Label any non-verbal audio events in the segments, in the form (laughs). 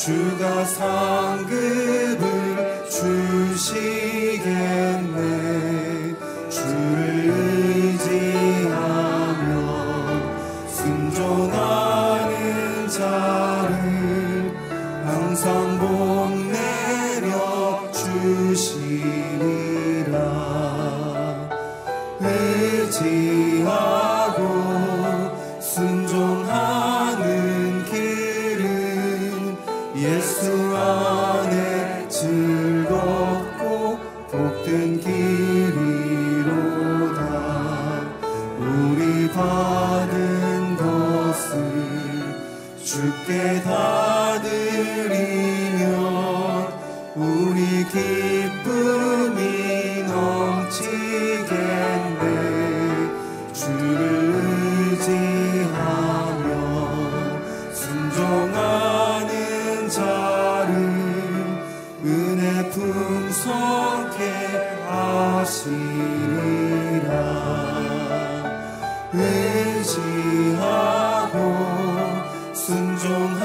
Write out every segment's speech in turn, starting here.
주가 상급을 주시게 하시리라. 의지하고 순종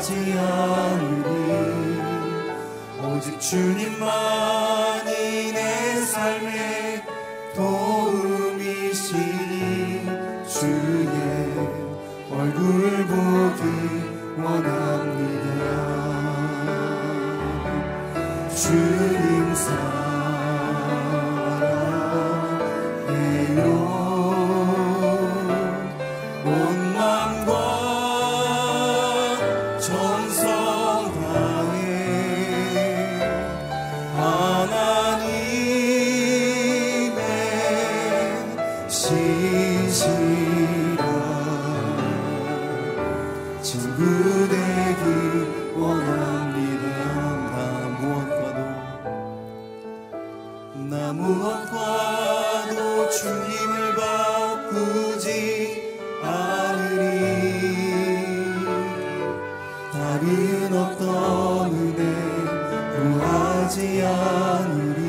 하지 않으니 오직 주님만이 내 삶의 도움이시니 주의 얼굴을 보기 원합니다. 주 다른 어떤 은혜 구하지 않으리.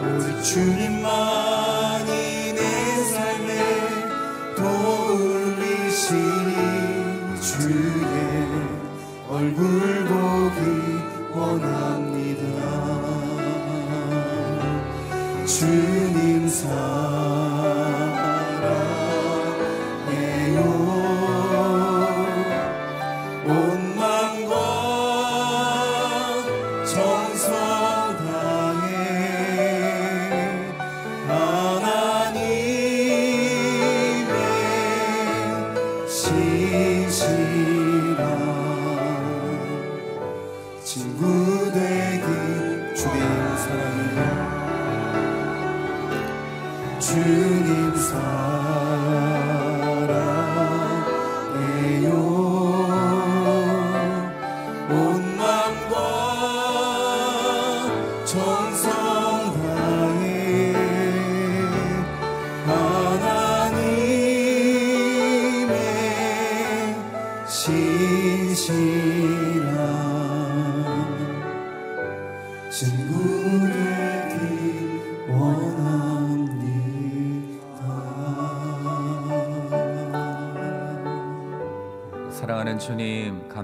오직 주님만이 내 삶에 도우리시니 주의 얼굴 보기 원합니다. 주님 사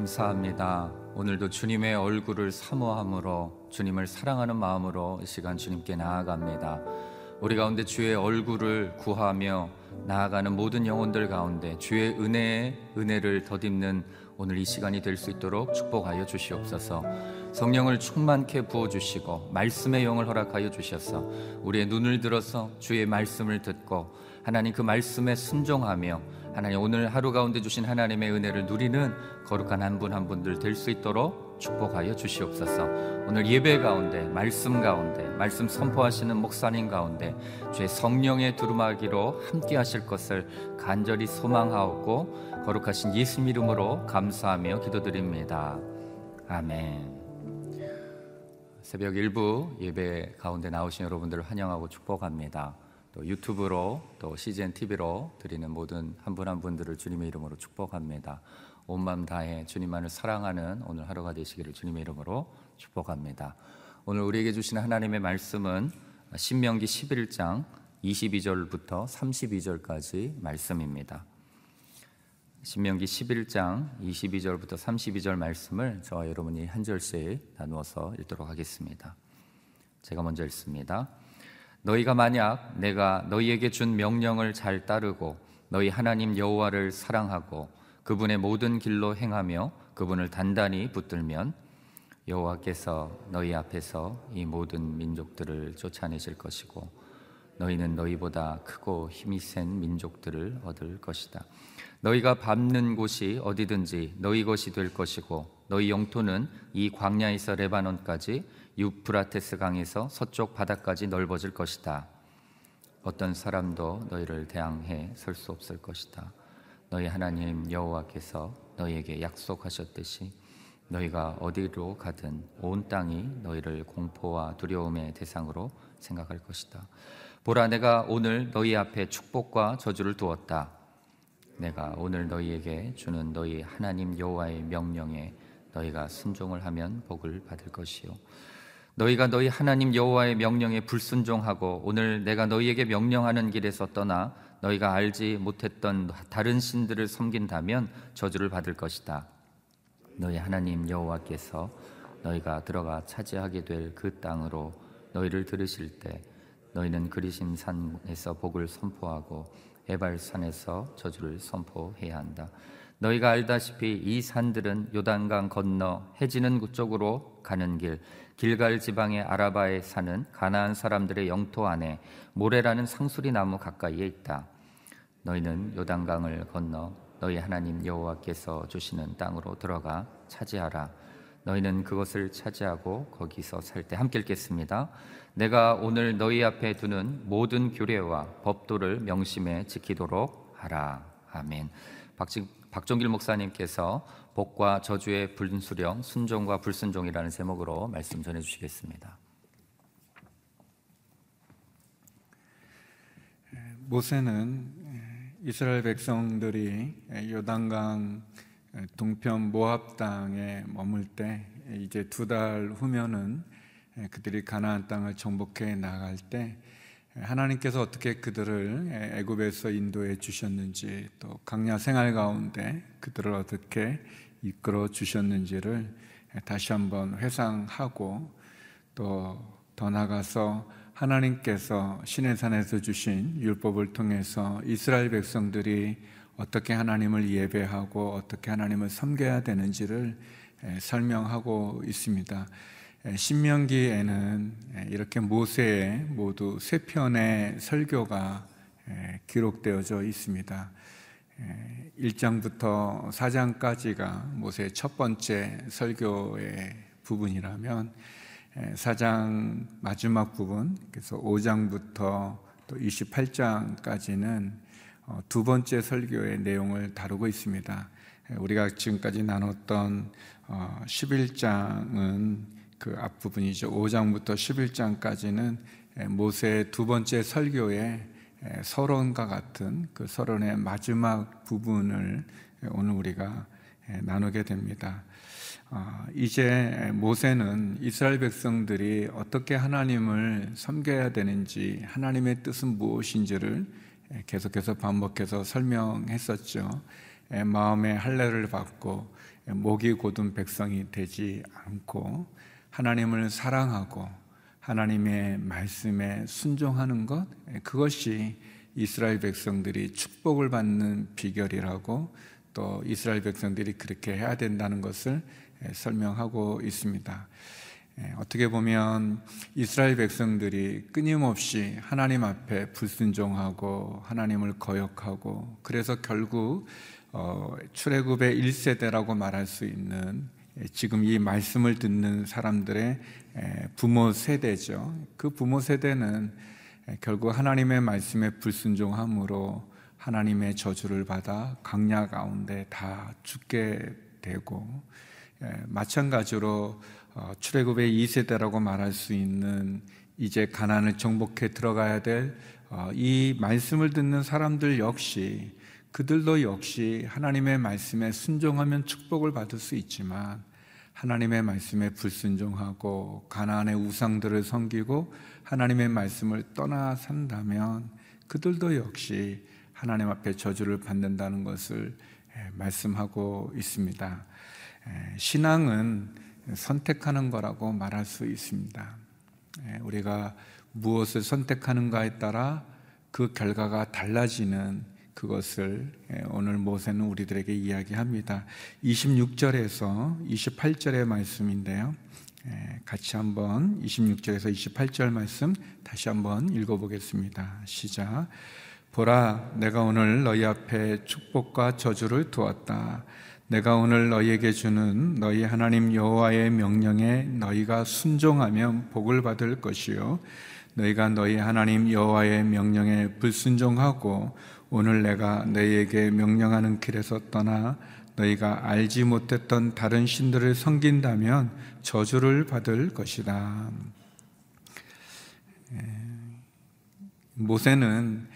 감사합니다. 오늘도 주님의 얼굴을 사모함으로 주님을 사랑하는 마음으로 이 시간 주님께 나아갑니다. 우리 가운데 주의 얼굴을 구하며 나아가는 모든 영혼들 가운데 주의 은혜의 은혜를 덧입는 오늘 이 시간이 될 수 있도록 축복하여 주시옵소서. 성령을 충만케 부어 주시고 말씀의 영을 허락하여 주셔서 우리의 눈을 들어서 주의 말씀을 듣고 하나님 그 말씀에 순종하며 하나님 오늘 하루 가운데 주신 하나님의 은혜를 누리는 거룩한 한 분 한 분들 될 수 있도록 축복하여 주시옵소서. 오늘 예배 가운데 말씀 가운데 말씀 선포하시는 목사님 가운데 주의 성령의 두루마기로 함께 하실 것을 간절히 소망하옵고 거룩하신 예수님 이름으로 감사하며 기도드립니다. 아멘. 새벽 일부 예배 가운데 나오신 여러분들을 환영하고 축복합니다. 또 유튜브로 또 CGN TV로 드리는 모든 한분한 분들을 주님의 이름으로 축복합니다. 온 마음 다해 주님만을 사랑하는 오늘 하루가 되시기를 주님의 이름으로 축복합니다. 오늘 우리에게 주신 하나님의 말씀은 신명기 11장 22절부터 32절까지 말씀입니다. 신명기 11장 22절부터 32절 말씀을 저와 여러분이 한 절씩 나누어서 읽도록 하겠습니다. 제가 먼저 읽습니다. 너희가 만약 내가 너희에게 준 명령을 잘 따르고 너희 하나님 여호와를 사랑하고 그분의 모든 길로 행하며 그분을 단단히 붙들면 여호와께서 너희 앞에서 이 모든 민족들을 쫓아내실 것이고 너희는 너희보다 크고 힘이 센 민족들을 얻을 것이다. 너희가 밟는 곳이 어디든지 너희 것이 될 것이고 너희 영토는 이 광야에서 레바논까지 유프라테스 강에서 서쪽 바다까지 넓어질 것이다. 어떤 사람도 너희를 대항해 설 수 없을 것이다. 너희 하나님 여호와께서 너희에게 약속하셨듯이 너희가 어디로 가든 온 땅이 너희를 공포와 두려움의 대상으로 생각할 것이다. 보라 내가 오늘 너희 앞에 축복과 저주를 두었다. 내가 오늘 너희에게 주는 너희 하나님 여호와의 명령에 너희가 순종을 하면 복을 받을 것이요 너희가 너희 하나님 여호와의 명령에 불순종하고 오늘 내가 너희에게 명령하는 길에서 떠나 너희가 알지 못했던 다른 신들을 섬긴다면 저주를 받을 것이다. 너희 하나님 여호와께서 너희가 들어가 차지하게 될 그 땅으로 너희를 들으실 때 너희는 그리심 산에서 복을 선포하고 에발산에서 저주를 선포해야 한다. 너희가 알다시피 이 산들은 요단강 건너 해지는 쪽으로 가는 길 길갈 지방의 아라바에 사는 가나안 사람들의 영토 안에 모래라는 상수리 나무 가까이에 있다. 너희는 요단강을 건너 너희 하나님 여호와께서 주시는 땅으로 들어가 차지하라. 너희는 그것을 차지하고 거기서 살 때 함께 읽겠습니다. 내가 오늘 너희 앞에 두는 모든 규례와 법도를 명심해 지키도록 하라. 아멘. 박지, 박종길 목사님께서 복과 저주의 불순령, 순종과 불순종이라는 제목으로 말씀 전해 주시겠습니다. 모세는 이스라엘 백성들이 요단강 동편 모압 땅에 머물 때 이제 두 달 후면은 그들이 가나안 땅을 정복해 나갈 때 하나님께서 어떻게 그들을 애굽에서 인도해 주셨는지 또 강야 생활 가운데 그들을 어떻게 이끌어 주셨는지를 다시 한번 회상하고 또 더 나가서 하나님께서 신의 산에서 주신 율법을 통해서 이스라엘 백성들이 어떻게 하나님을 예배하고 어떻게 하나님을 섬겨야 되는지를 설명하고 있습니다. 신명기에는 이렇게 모세의 모두 세 편의 설교가 기록되어져 있습니다. 1장부터 4장까지가 모세의 첫 번째 설교의 부분이라면 4장 마지막 부분, 그래서 5장부터 또 28장까지는 어, 두 번째 설교의 내용을 다루고 있습니다. 우리가 지금까지 나눴던 11장은 어, 그 앞부분이죠. 5장부터 11장까지는 모세의 두 번째 설교의 서론과 같은 그 서론의 마지막 부분을 오늘 우리가 나누게 됩니다. 아, 이제 모세는 이스라엘 백성들이 어떻게 하나님을 섬겨야 되는지, 하나님의 뜻은 무엇인지를 계속해서 반복해서 설명했었죠. 마음의 할례를 받고 목이 곧은 백성이 되지 않고 하나님을 사랑하고 하나님의 말씀에 순종하는 것, 그것이 이스라엘 백성들이 축복을 받는 비결이라고 또 이스라엘 백성들이 그렇게 해야 된다는 것을 예, 설명하고 있습니다. 예, 어떻게 보면 이스라엘 백성들이 끊임없이 하나님 앞에 불순종하고 하나님을 거역하고 그래서 결국 어, 출애굽의 1세대라고 말할 수 있는 예, 지금 이 말씀을 듣는 사람들의 부모 세대죠. 그 부모 세대는 결국 하나님의 말씀에 불순종함으로 하나님의 저주를 받아 강야 가운데 다 죽게 되고 예, 마찬가지로 어, 출애굽의 2세대라고 말할 수 있는 이제 가난을 정복해 들어가야 될이 어, 말씀을 듣는 사람들 역시 그들도 역시 하나님의 말씀에 순종하면 축복을 받을 수 있지만 하나님의 말씀에 불순종하고 가나안의 우상들을 섬기고 하나님의 말씀을 떠나 산다면 그들도 역시 하나님 앞에 저주를 받는다는 것을 예, 말씀하고 있습니다. 신앙은 선택하는 거라고 말할 수 있습니다. 우리가 무엇을 선택하는가에 따라 그 결과가 달라지는 그것을 오늘 모세는 우리들에게 이야기합니다. 26절에서 28절의 말씀인데요. 같이 한번 26절에서 28절 말씀 다시 한번 읽어보겠습니다. 시작. 보라, 내가 오늘 너희 앞에 축복과 저주를 두었다. 내가 오늘 너희에게 주는 너희 하나님 여호와의 명령에 너희가 순종하면 복을 받을 것이요 너희가 너희 하나님 여호와의 명령에 불순종하고 오늘 내가 너희에게 명령하는 길에서 떠나 너희가 알지 못했던 다른 신들을 섬긴다면 저주를 받을 것이다. 모세는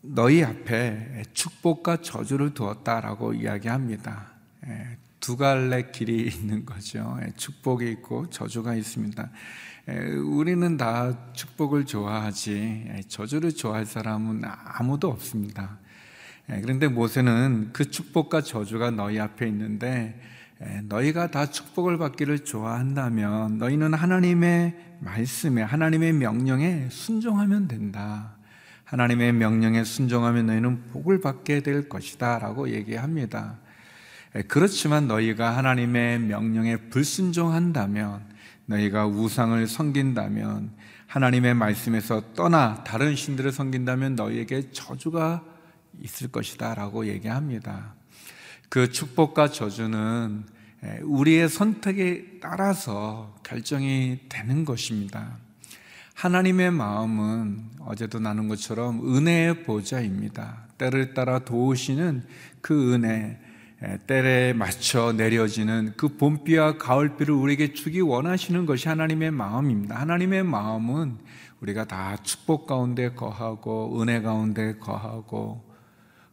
너희 앞에 축복과 저주를 두었다라고 이야기합니다. 예, 두 갈래 길이 (laughs) 있는 거죠. 예, 축복이 있고 저주가 있습니다. 예, 우리는 다 축복을 좋아하지 저주를 좋아할 사람은 아무도 없습니다. 그런데 모세는 그 축복과 저주가 너희 앞에 있는데 에, 너희가 다 축복을 받기를 좋아한다면 너희는 하나님의 말씀에 하나님의 명령에 순종하면 된다. 하나님의 명령에 순종하면 너희는 복을 받게 될 것이다 라고 얘기합니다. 에, 그렇지만 너희가 하나님의 명령에 불순종한다면 너희가 우상을 섬긴다면 하나님의 말씀에서 떠나 다른 신들을 섬긴다면 너희에게 저주가 있을 것이다 라고 얘기합니다. 그 축복과 저주는 우리의 선택에 따라서 결정이 되는 것입니다. 하나님의 마음은 어제도 나눈 것처럼 은혜의 보좌입니다. 때를 따라 도우시는 그 은혜, 때에 맞춰 내려지는 그 봄비와 가을비를 우리에게 주기 원하시는 것이 하나님의 마음입니다. 하나님의 마음은 우리가 다 축복 가운데 거하고 은혜 가운데 거하고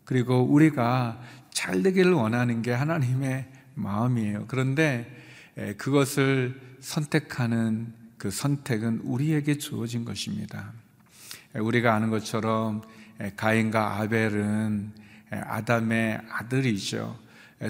그리고 우리가 잘 되기를 원하는 게 하나님의 마음이에요. 그런데 그것을 선택하는 그 선택은 우리에게 주어진 것입니다. 우리가 아는 것처럼 가인과 아벨은 아담의 아들이죠.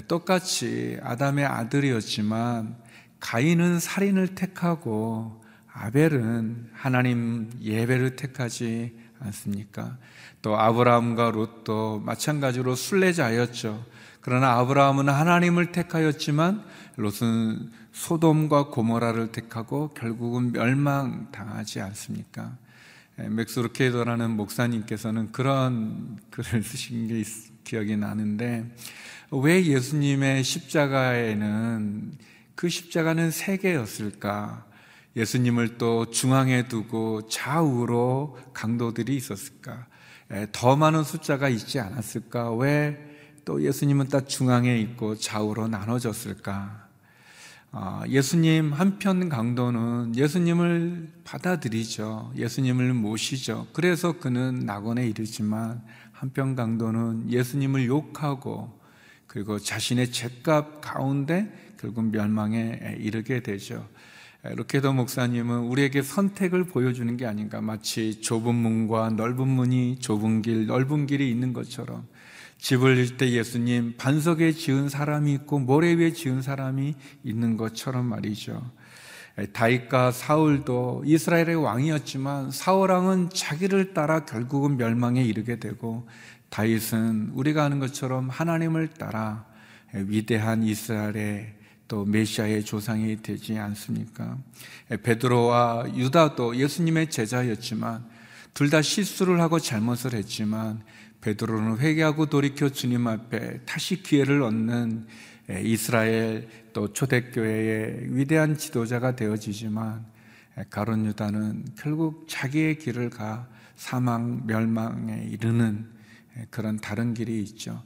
똑같이 아담의 아들이었지만 가인은 살인을 택하고 아벨은 하나님 예배를 택하지 않습니까? 또 아브라함과 롯도 마찬가지로 순례자였죠. 그러나 아브라함은 하나님을 택하였지만 롯은 소돔과 고모라를 택하고 결국은 멸망당하지 않습니까? 맥스루케이더라는 목사님께서는 그런 글을 쓰신 게 기억이 나는데 왜 예수님의 십자가에는 그 십자가는 세 개였을까? 예수님을 또 중앙에 두고 좌우로 강도들이 있었을까? 더 많은 숫자가 있지 않았을까? 왜 또 예수님은 딱 중앙에 있고 좌우로 나눠졌을까? 아, 예수님 한편 강도는 예수님을 받아들이죠. 예수님을 모시죠. 그래서 그는 낙원에 이르지만 한편 강도는 예수님을 욕하고 그리고 자신의 죄값 가운데 결국 멸망에 이르게 되죠. 로케더 목사님은 우리에게 선택을 보여주는 게 아닌가 마치 좁은 문과 넓은 문이 좁은 길, 넓은 길이 있는 것처럼 집을 질 때 예수님 반석에 지은 사람이 있고 모래 위에 지은 사람이 있는 것처럼 말이죠. 다윗과 사울도 이스라엘의 왕이었지만 사울 왕은 자기를 따라 결국은 멸망에 이르게 되고 다윗은 우리가 아는 것처럼 하나님을 따라 위대한 이스라엘의 또 메시아의 조상이 되지 않습니까? 베드로와 유다도 예수님의 제자였지만 둘 다 실수를 하고 잘못을 했지만 베드로는 회개하고 돌이켜 주님 앞에 다시 기회를 얻는 이스라엘 또 초대교회의 위대한 지도자가 되어지지만 가론 유다는 결국 자기의 길을 가 사망 멸망에 이르는 그런 다른 길이 있죠.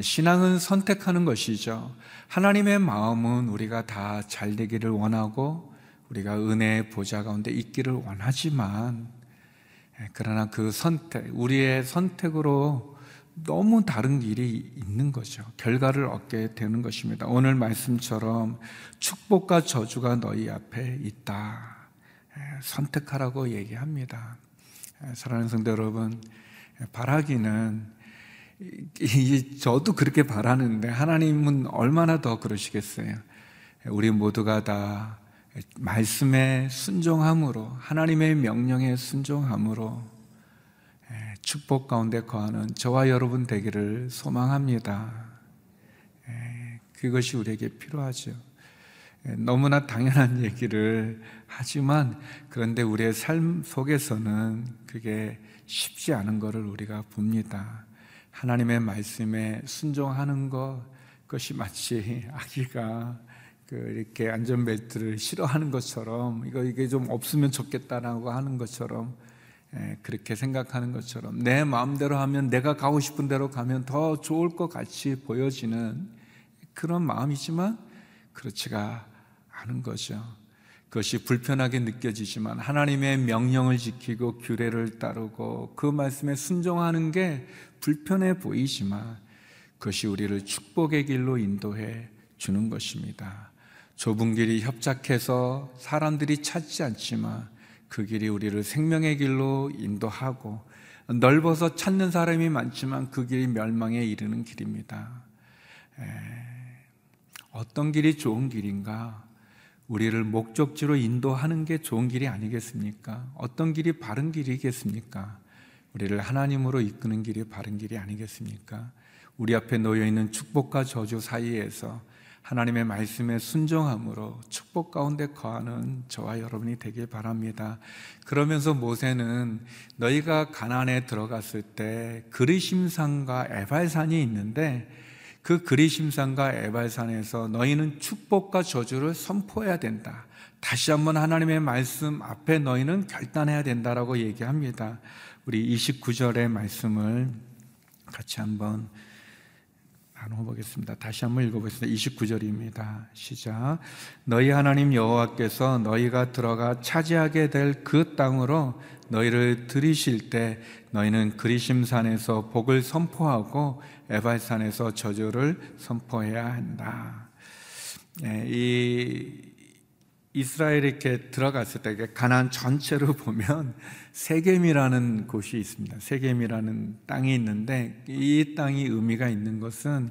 신앙은 선택하는 것이죠. 하나님의 마음은 우리가 다 잘 되기를 원하고 우리가 은혜의 보좌 가운데 있기를 원하지만 그러나 그 선택, 우리의 선택으로 너무 다른 길이 있는 거죠. 결과를 얻게 되는 것입니다. 오늘 말씀처럼 축복과 저주가 너희 앞에 있다. 선택하라고 얘기합니다. 사랑하는 성도 여러분, 바라기는 저도 그렇게 바라는데 하나님은 얼마나 더 그러시겠어요. 우리 모두가 다 말씀에 순종함으로 하나님의 명령에 순종함으로 축복 가운데 거하는 저와 여러분 되기를 소망합니다. 그것이 우리에게 필요하죠. 너무나 당연한 얘기를 하지만 그런데 우리의 삶 속에서는 그게 쉽지 않은 것을 우리가 봅니다. 하나님의 말씀에 순종하는 것, 그것이 마치 (laughs) 아기가 그 이렇게 안전벨트를 싫어하는 것처럼 이거 이게 좀 없으면 좋겠다라고 하는 것처럼 예, 그렇게 생각하는 것처럼 내 마음대로 하면 내가 가고 싶은 대로 가면 더 좋을 것 같이 보여지는 그런 마음이지만 그렇지가 않은 거죠. 그것이 불편하게 느껴지지만 하나님의 명령을 지키고 규례를 따르고 그 말씀에 순종하는 게 불편해 보이지만 그것이 우리를 축복의 길로 인도해 주는 것입니다. 좁은 길이 협착해서 사람들이 찾지 않지만 그 길이 우리를 생명의 길로 인도하고 넓어서 찾는 사람이 많지만 그 길이 멸망에 이르는 길입니다. 어떤 길이 좋은 길인가? 우리를 목적지로 인도하는 게 좋은 길이 아니겠습니까? 어떤 길이 바른 길이겠습니까? 우리를 하나님으로 이끄는 길이 바른 길이 아니겠습니까? 우리 앞에 놓여 있는 축복과 저주 사이에서 하나님의 말씀에 순종함으로 축복 가운데 거하는 저와 여러분이 되길 바랍니다. 그러면서 모세는 너희가 가나안에 들어갔을 때 그리심산과 에발산이 있는데 그 그리심산과 에발산에서 너희는 축복과 저주를 선포해야 된다. 다시 한번 하나님의 말씀 앞에 너희는 결단해야 된다라고 얘기합니다. 우리 29절의 말씀을 같이 한번 나눠보겠습니다. 다시 한번 읽어보겠습니다. 29절입니다. 시작. 너희 하나님 여호와께서 너희가 들어가 차지하게 될 그 땅으로 너희를 들이실 때 너희는 그리심산에서 복을 선포하고 에발산에서 저주를 선포해야 한다. 예, 이 이스라엘이 이렇게 들어갔을 때 가나안 전체로 (laughs) 보면 세겜이라는 곳이 있습니다. 세겜이라는 땅이 있는데 이 땅이 의미가 있는 것은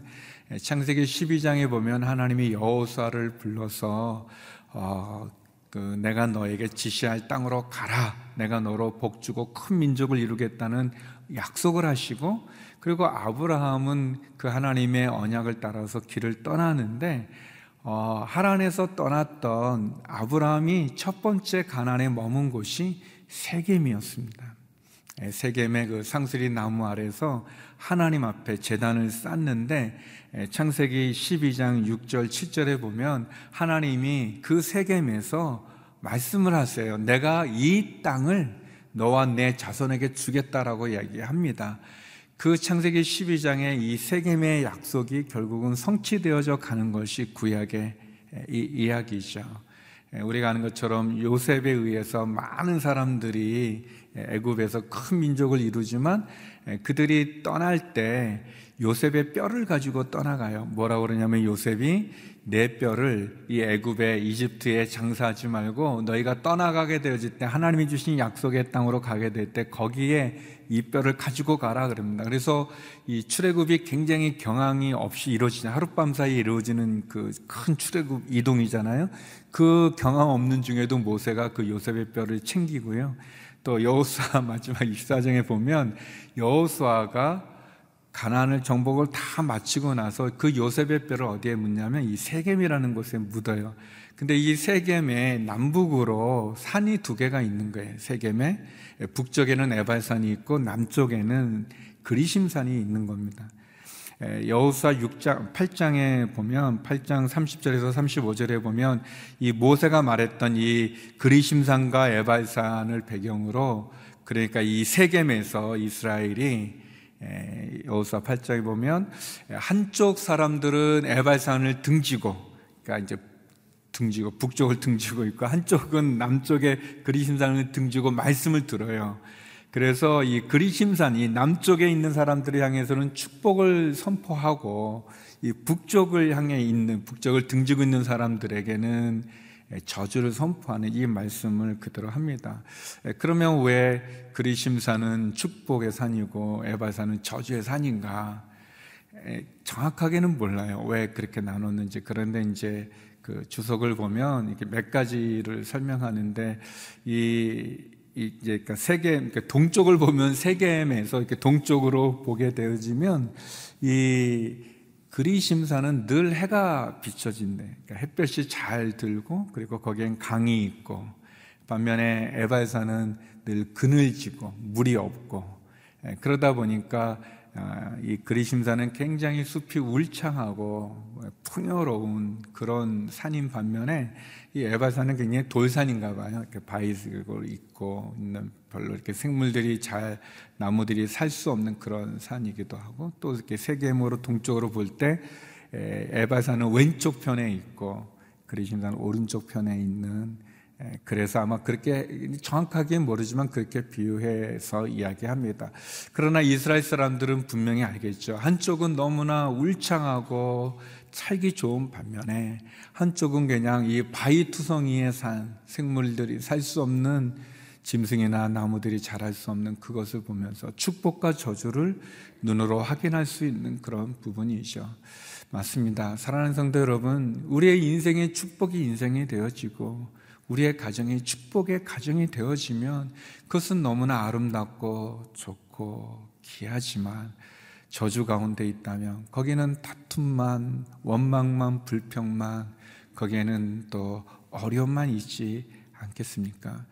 창세기 12장에 보면 하나님이 여호수아를 불러서 어, 그 내가 너에게 지시할 땅으로 가라. 내가 너로 복 주고 큰 민족을 이루겠다는 약속을 하시고 그리고 아브라함은 그 하나님의 언약을 따라서 길을 떠나는데 어, 하란에서 떠났던 아브라함이 첫 번째 가난에 머문 곳이 세겜이었습니다. 예, 세겜의 그 상수리 나무 아래서 하나님 앞에 재단을 쌓는데 예, 창세기 12장 6절 7절에 보면 하나님이 그 세겜에서 말씀을 하세요. 내가 이 땅을 너와 내 자손에게 주겠다라고 이야기합니다. 그 창세기 12장의 이 세겜의 약속이 결국은 성취되어져 가는 것이 구약의 이야기죠. 우리가 아는 것처럼 요셉에 의해서 많은 사람들이 애굽에서 큰 민족을 이루지만 그들이 떠날 때 요셉의 뼈를 가지고 떠나가요. 뭐라고 그러냐면 요셉이 내 뼈를 이 애굽에 이집트에 장사하지 말고 너희가 떠나가게 되어질 때 하나님이 주신 약속의 땅으로 가게 될 때 거기에 이 뼈를 가지고 가라 그럽니다. 그래서 이 출애굽이 굉장히 경황이 없이 이루어지는 하룻밤 사이에 이루어지는 그 큰 출애굽 이동이잖아요. 그 경황 없는 중에도 모세가 그 요셉의 뼈를 챙기고요. 또 여호수아 (laughs) 마지막 24장에 보면 여호수아가 가난을 정복을 다 마치고 나서 그 요셉의 뼈를 어디에 묻냐면 이 세겜이라는 곳에 묻어요. 근데 이 세겜의 남북으로 산이 두 개가 있는 거예요. 세겜에 북쪽에는 에발산이 있고 남쪽에는 그리심산이 있는 겁니다. 여호수아 6장 8장에 보면 8장 30절에서 35절에 보면 이 모세가 말했던 이 그리심산과 에발산을 배경으로 그러니까 이 세겜에서 이스라엘이 여호수아 8장에 보면 한쪽 사람들은 에발산을 등지고 그러니까 이제 등지고 북쪽을 등지고 있고 한쪽은 남쪽에 그리심산을 등지고 말씀을 들어요. 그래서 이 그리심산 이 남쪽에 있는 사람들을 향해서는 축복을 선포하고 이 북쪽을 향해 있는 북쪽을 등지고 있는 사람들에게는 저주를 선포하는 이 말씀을 그대로 합니다. 그러면 왜 그리심산은 축복의 산이고 에바산은 저주의 산인가? 정확하게는 몰라요. 왜 그렇게 나눴는지. 그런데 이제 그 주석을 보면 이렇게 몇 가지를 설명하는데 이, 이 이제 그러니까 세계 그러니까 동쪽을 보면 세겜에서 이렇게 동쪽으로 보게 되어지면 이 그리심산은 늘 해가 비춰진대. 그러니까 햇볕이 잘 들고 그리고 거기엔 강이 있고 반면에 에발산은 늘 그늘지고 물이 없고 예, 그러다 보니까 아, 이 그리심산은 굉장히 숲이 울창하고 풍요로운 그런 산인 반면에 이 에바산은 굉장히 돌산인가 봐요. 이렇게 바위가 있고 있는 별로 이렇게 생물들이 잘 나무들이 살 수 없는 그런 산이기도 하고 또 이렇게 세계모로 동쪽으로 볼 때 에바산은 왼쪽 편에 있고 그리심산은 오른쪽 편에 있는 예, 그래서 아마 그렇게 정확하게 모르지만 그렇게 비유해서 이야기합니다. 그러나 이스라엘 사람들은 분명히 알겠죠. 한쪽은 너무나 울창하고 살기 좋은 반면에 한쪽은 그냥 이 바위 투성이에 산 생물들이 살 수 없는 짐승이나 나무들이 자랄 수 없는 그것을 보면서 축복과 저주를 눈으로 확인할 수 있는 그런 부분이죠. 맞습니다. 사랑하는 성도 여러분, 우리의 인생의 축복이 인생이 되어지고 우리의 가정이 축복의 가정이 되어지면 그것은 너무나 아름답고 좋고 귀하지만 저주 가운데 있다면 거기는 다툼만 원망만 불평만 거기에는 또 어려움만 있지 않겠습니까?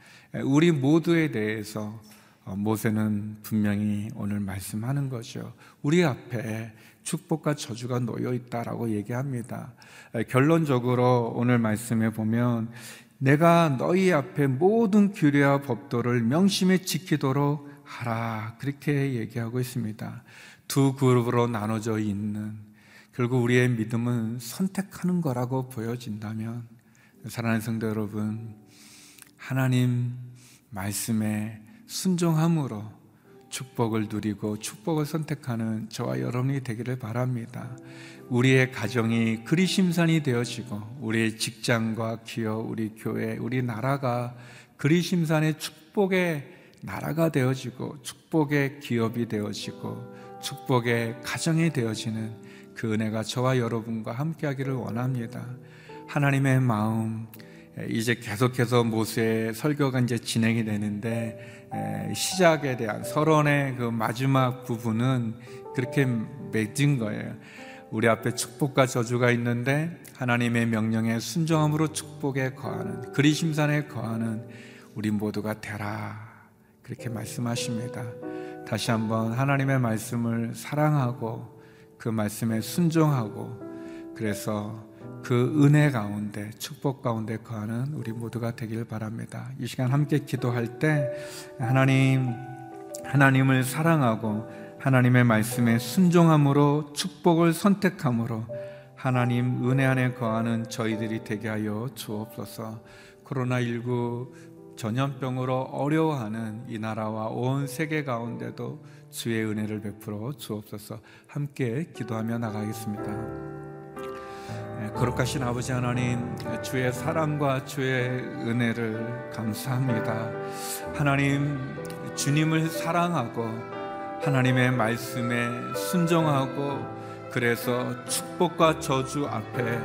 우리 모두에 대해서 어, 모세는 분명히 오늘 말씀하는 거죠. 우리 앞에 축복과 저주가 놓여 있다라고 얘기합니다. 결론적으로 오늘 말씀에 보면 내가 너희 앞에 모든 규례와 법도를 명심히 지키도록 하라. 그렇게 얘기하고 있습니다. 두 그룹으로 나눠져 있는 결국 우리의 믿음은 선택하는 거라고 보여진다면 사랑하는 성도 여러분 하나님 말씀에 순종함으로 축복을 누리고 축복을 선택하는 저와 여러분이 되기를 바랍니다. 우리의 가정이 그리 심산이 되어지고 우리의 직장과 기업, 우리 교회, 우리 나라가 그리 심산의 축복의 나라가 되어지고 축복의 기업이 되어지고 축복의 가정이 되어지는 그 은혜가 저와 여러분과 함께하기를 원합니다. 하나님의 마음 이제 계속해서 모세의 설교가 이제 진행이 되는데 시작에 대한 서론의 그 마지막 부분은 그렇게 맺은 거예요. 우리 앞에 축복과 저주가 있는데 하나님의 명령에 순종함으로 축복에 거하는 그리심산에 거하는 우리 모두가 되라 그렇게 말씀하십니다. 다시 한번 하나님의 말씀을 사랑하고 그 말씀에 순종하고 그래서 그 은혜 가운데 축복 가운데 거하는 우리 모두가 되길 바랍니다. 이 시간 함께 기도할 때 하나님 하나님을 사랑하고 하나님의 말씀에 순종함으로 축복을 선택함으로 하나님 은혜 안에 거하는 저희들이 되게 하여 주옵소서. 코로나19 전염병으로 어려워하는 이 나라와 온 세계 가운데도 주의 은혜를 베풀어 주옵소서. 함께 기도하며 나가겠습니다. 네, 거룩하신 아버지 하나님, 주의 사랑과 주의 은혜를 감사합니다. 하나님, 주님을 사랑하고 하나님의 말씀에 순종하고 그래서 축복과 저주 앞에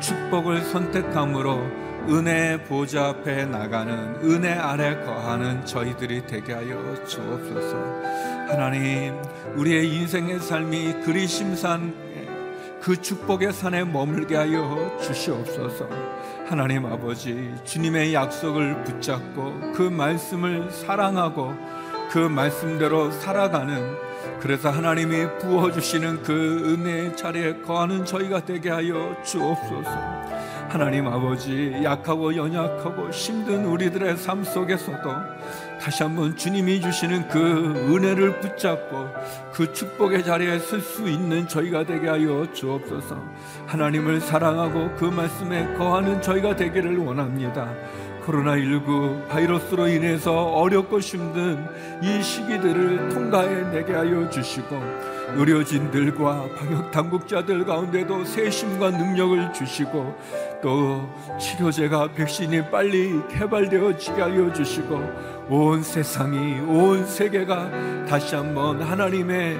축복을 선택함으로 은혜 보좌 앞에 나가는 은혜 아래 거하는 저희들이 되게 하여 주옵소서. 하나님, 우리의 인생의 삶이 그리 심산 그 축복의 산에 머물게 하여 주시옵소서. 하나님 아버지, 주님의 약속을 붙잡고 그 말씀을 사랑하고 그 말씀대로 살아가는 그래서 하나님이 부어주시는 그 은혜의 자리에 거하는 저희가 되게 하여 주옵소서. 하나님 아버지, 약하고 연약하고 힘든 우리들의 삶 속에서도 다시 한번 주님이 주시는 그 은혜를 붙잡고 그 축복의 자리에 설 수 있는 저희가 되게 하여 주옵소서. 하나님을 사랑하고 그 말씀에 거하는 저희가 되기를 원합니다. 코로나19 바이러스로 인해서 어렵고 힘든 이 시기들을 통과해내게 하여 주시고 의료진들과 방역 당국자들 가운데도 세심과 능력을 주시고 또 치료제가 백신이 빨리 개발되어지게 하여 주시고 온 세상이 온 세계가 다시 한번 하나님의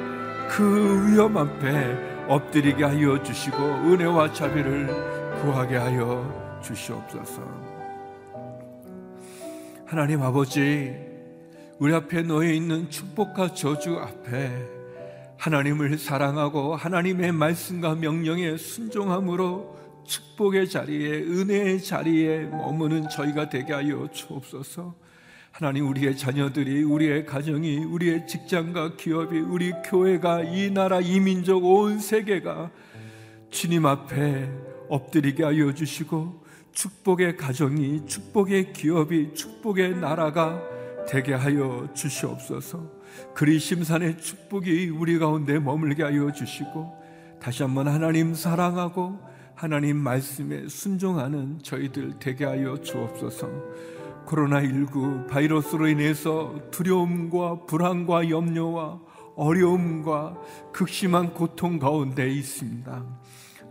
그 위험 앞에 엎드리게 하여 주시고 은혜와 자비를 구하게 하여 주시옵소서. 하나님 아버지, 우리 앞에 놓여 있는 축복과 저주 앞에 하나님을 사랑하고 하나님의 말씀과 명령에 순종함으로 축복의 자리에 은혜의 자리에 머무는 저희가 되게 하여 주옵소서. 하나님 우리의 자녀들이 우리의 가정이 우리의 직장과 기업이 우리 교회가 이 나라 이 민족 온 세계가 주님 앞에 엎드리게 하여 주시고 축복의 가정이 축복의 기업이 축복의 나라가 되게 하여 주시옵소서. 그리 심산의 축복이 우리 가운데 머물게 하여 주시고 다시 한번 하나님 사랑하고 하나님 말씀에 순종하는 저희들 되게 하여 주옵소서. 코로나19 바이러스로 인해서 두려움과 불안과 염려와 어려움과 극심한 고통 가운데 있습니다.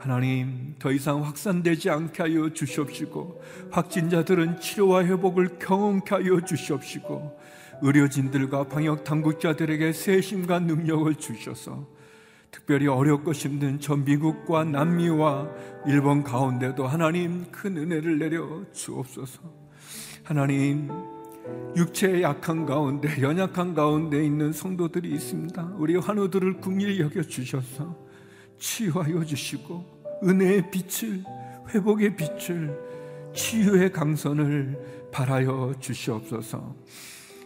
하나님 더 이상 확산되지 않게 하여 주시옵시고 확진자들은 치료와 회복을 경험케 하여 주시옵시고 의료진들과 방역 당국자들에게 세심과 능력을 주셔서 특별히 어렵고 힘든 전 미국과 남미와 일본 가운데도 하나님 큰 은혜를 내려 주옵소서. 하나님 육체의 약한 가운데 연약한 가운데 있는 성도들이 있습니다. 우리 환우들을 궁일 여겨 주셔서 치유하여 주시고 은혜의 빛을 회복의 빛을 치유의 강선을 발하여 주시옵소서.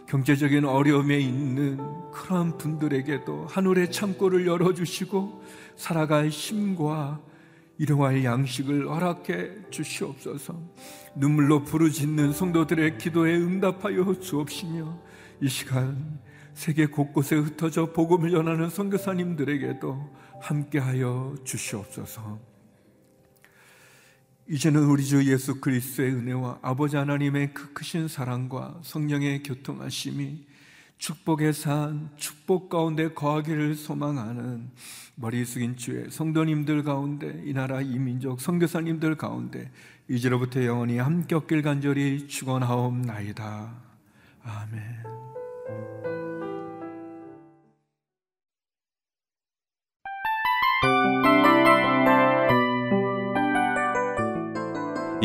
경제적인 어려움에 있는 그런 분들에게도 하늘의 창고를 열어주시고 살아갈 힘과 일용할 양식을 허락해 주시옵소서. 눈물로 부르짖는 성도들의 기도에 응답하여 주옵시며 이 시간 세계 곳곳에 흩어져 복음을 전하는 선교사님들에게도 함께하여 주시옵소서. 이제는 우리 주 예수 그리스도의 은혜와 아버지 하나님의 그 크신 사랑과 성령의 교통하심이 축복의 산, 축복 가운데 거하기를 소망하는 머리 숙인 주의 성도님들 가운데 이 나라 이민족 선교사님들 가운데 이제로부터 영원히 함께 없길 간절히 축원하옵나이다. 아멘.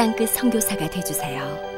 땅끝 성교사가 되주세요